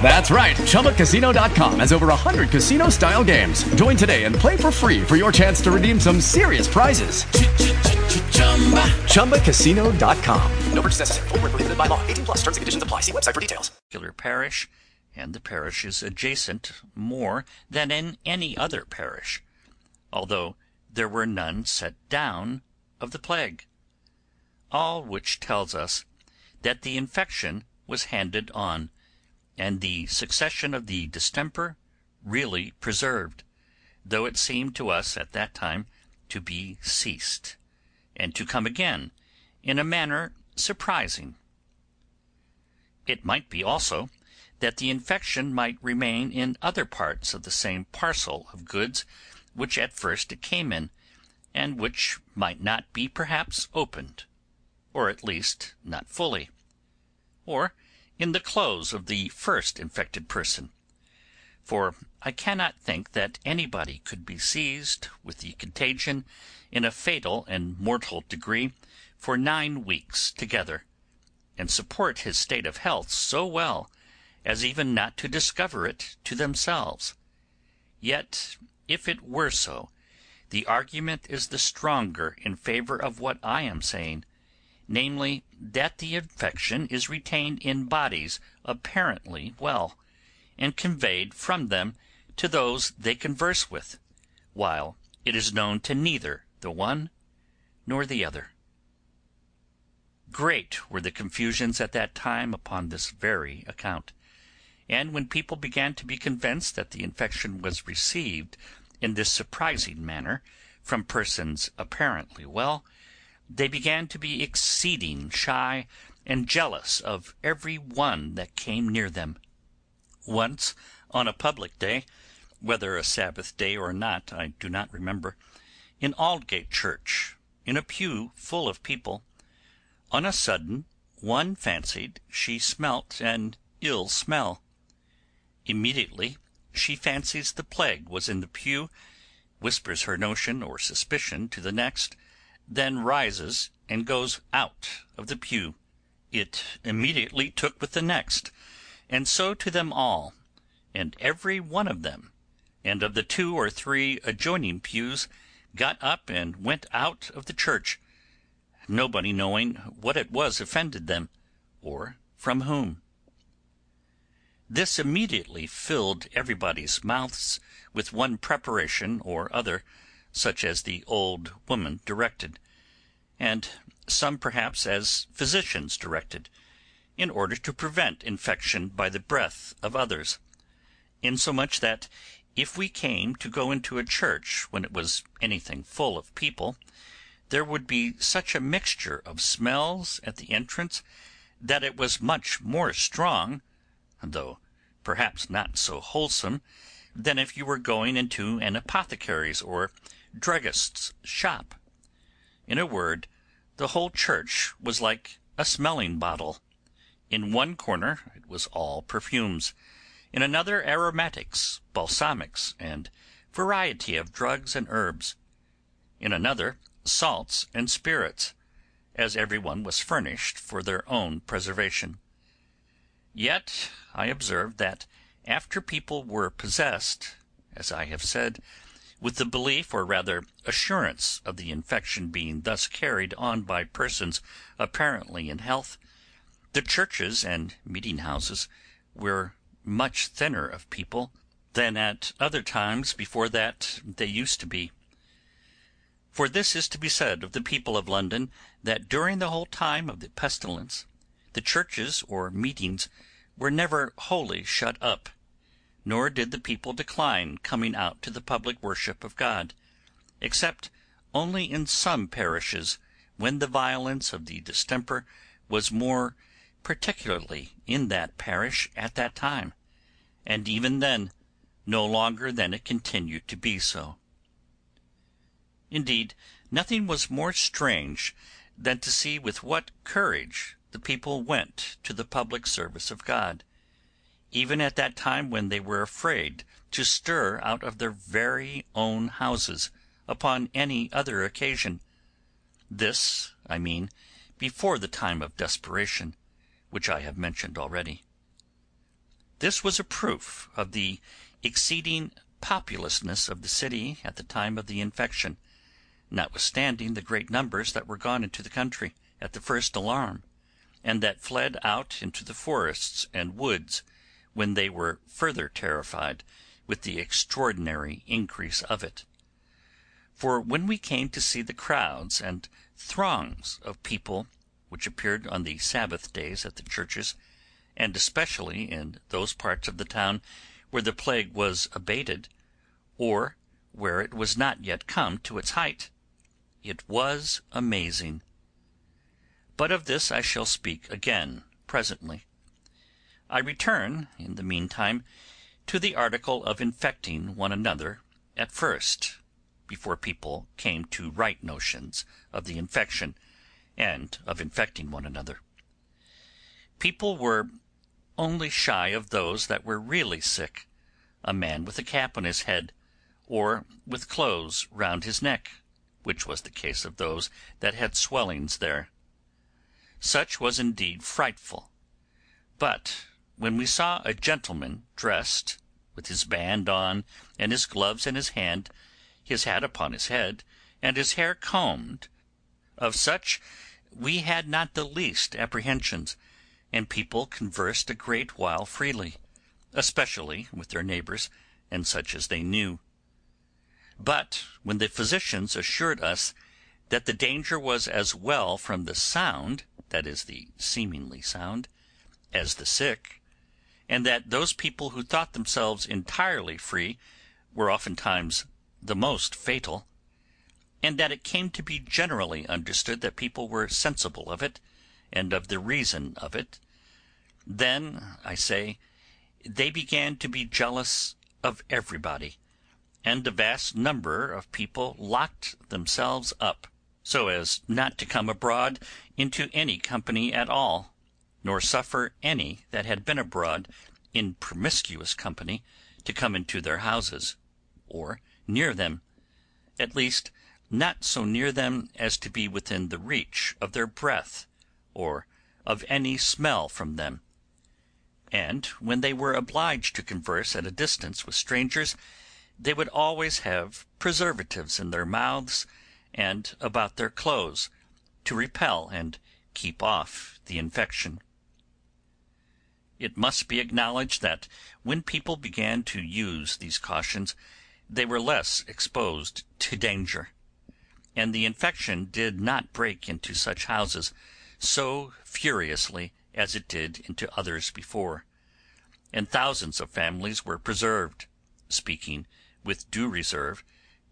That's right. ChumbaCasino.com has over 100 casino style games. Join today and play for free for your chance to redeem some serious prizes. ChumbaCasino.com. No purchase necessary. Full prohibited by law. 18 plus terms and conditions apply. See website for details. Killer Parish, and the parish is adjacent more than in any other parish, although there were none set down of the plague. All which tells us that the infection was handed on and the succession of the distemper really preserved, though it seemed to us at that time to be ceased, and to come again in a manner surprising. It might be also that the infection might remain in other parts of the same parcel of goods which at first it came in, and which might not be perhaps opened, or at least not fully, or in the clothes of the first infected person; for I cannot think that anybody could be seized with the contagion in a fatal and mortal degree for nine weeks together, and support his state of health so well as even not to discover it to themselves. Yet if it were so, the argument is the stronger in favour of what I am saying namely, that the infection is retained in bodies apparently well, and conveyed from them to those they converse with, while it is known to neither the one nor the other. Great were the confusions at that time upon this very account; and when people began to be convinced that the infection was received in this surprising manner from persons apparently well, they began to be exceeding shy and jealous of every one that came near them. Once on a public day, whether a Sabbath day or not I do not remember, in Aldgate church, in a pew full of people, on a sudden one fancied she smelt an ill smell. Immediately she fancies the plague was in the pew, whispers her notion or suspicion to the next, then rises and goes out of the pew; it immediately took with the next, and so to them all, and every one of them, and of the two or three adjoining pews, got up and went out of the church, nobody knowing what it was offended them, or from whom. This immediately filled everybody's mouths with one preparation or other such as the old woman directed, and some perhaps as physicians directed, in order to prevent infection by the breath of others; insomuch that if we came to go into a church when it was anything full of people, there would be such a mixture of smells at the entrance that it was much more strong, though perhaps not so wholesome, than if you were going into an apothecary's or druggist's shop. In a word, the whole church was like a smelling bottle. In one corner it was all perfumes, in another aromatics, balsamics, and variety of drugs and herbs; in another salts and spirits, as every one was furnished for their own preservation. Yet I observed that after people were possessed, as I have said with the belief or rather assurance of the infection being thus carried on by persons apparently in health, the churches and meeting houses were much thinner of people than at other times before that they used to be. For this is to be said of the people of London, that during the whole time of the pestilence the churches or meetings were never wholly shut up, nor did the people decline coming out to the public worship of God, except only in some parishes when the violence of the distemper was more particularly in that parish at that time, and even then no longer than it continued to be so. Indeed, nothing was more strange than to see with what courage the people went to the public service of God, even at that time when they were afraid to stir out of their very own houses upon any other occasion. This, I mean, before the time of desperation, which I have mentioned already. This was a proof of the exceeding populousness of the city at the time of the infection, notwithstanding the great numbers that were gone into the country at the first alarm, and that fled out into the forests and woods when they were further terrified with the extraordinary increase of it. For when we came to see the crowds and throngs of people which appeared on the Sabbath days at the churches, and especially in those parts of the town where the plague was abated, or where it was not yet come to its height, it was amazing. But of this I shall speak again presently. I return, in the meantime, to the article of infecting one another at first, before people came to right notions of the infection and of infecting one another. People were only shy of those that were really sick, a man with a cap on his head, or with clothes round his neck, which was the case of those that had swellings there. Such was indeed frightful; but when we saw a gentleman dressed, with his band on, and his gloves in his hand, his hat upon his head, and his hair combed, of such we had not the least apprehensions, and people conversed a great while freely, especially with their neighbours and such as they knew. But when the physicians assured us that the danger was as well from the sound, that is the seemingly sound, as the sick, and that those people who thought themselves entirely free were oftentimes the most fatal, and that it came to be generally understood that people were sensible of it, and of the reason of it, then, I say, they began to be jealous of everybody, and a vast number of people locked themselves up, so as not to come abroad into any company at all, nor suffer any that had been abroad in promiscuous company to come into their houses, or near them, at least not so near them as to be within the reach of their breath, or of any smell from them; and when they were obliged to converse at a distance with strangers, they would always have preservatives in their mouths and about their clothes, to repel and keep off the infection. It must be acknowledged that when people began to use these cautions they were less exposed to danger, and the infection did not break into such houses so furiously as it did into others before, and thousands of families were preserved, speaking with due reserve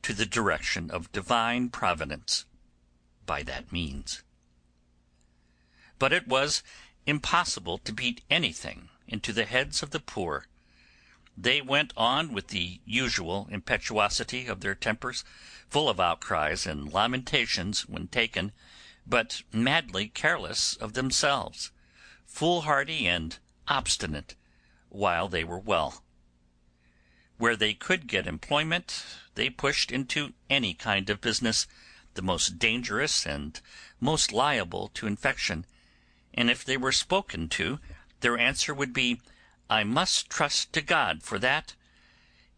to the direction of Divine Providence, by that means. But it was impossible to beat anything into the heads of the poor. They went on with the usual impetuosity of their tempers, full of outcries and lamentations when taken, but madly careless of themselves, foolhardy and obstinate, while they were well. Where they could get employment they pushed into any kind of business, the most dangerous and most liable to infection, and if they were spoken to, their answer would be, I must trust to God for that;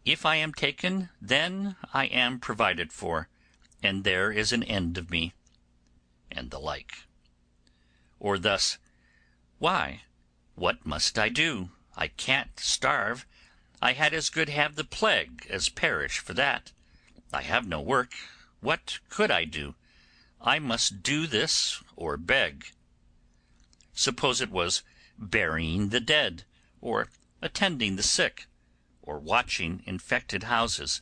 if I am taken, then I am provided for, and there is an end of me, and the like. Or thus, Why, what must I do? I can't starve. I had as good have the plague as perish for that. I have no work. What could I do? I must do this or beg. Suppose it was burying the dead. or attending the sick, or watching infected houses,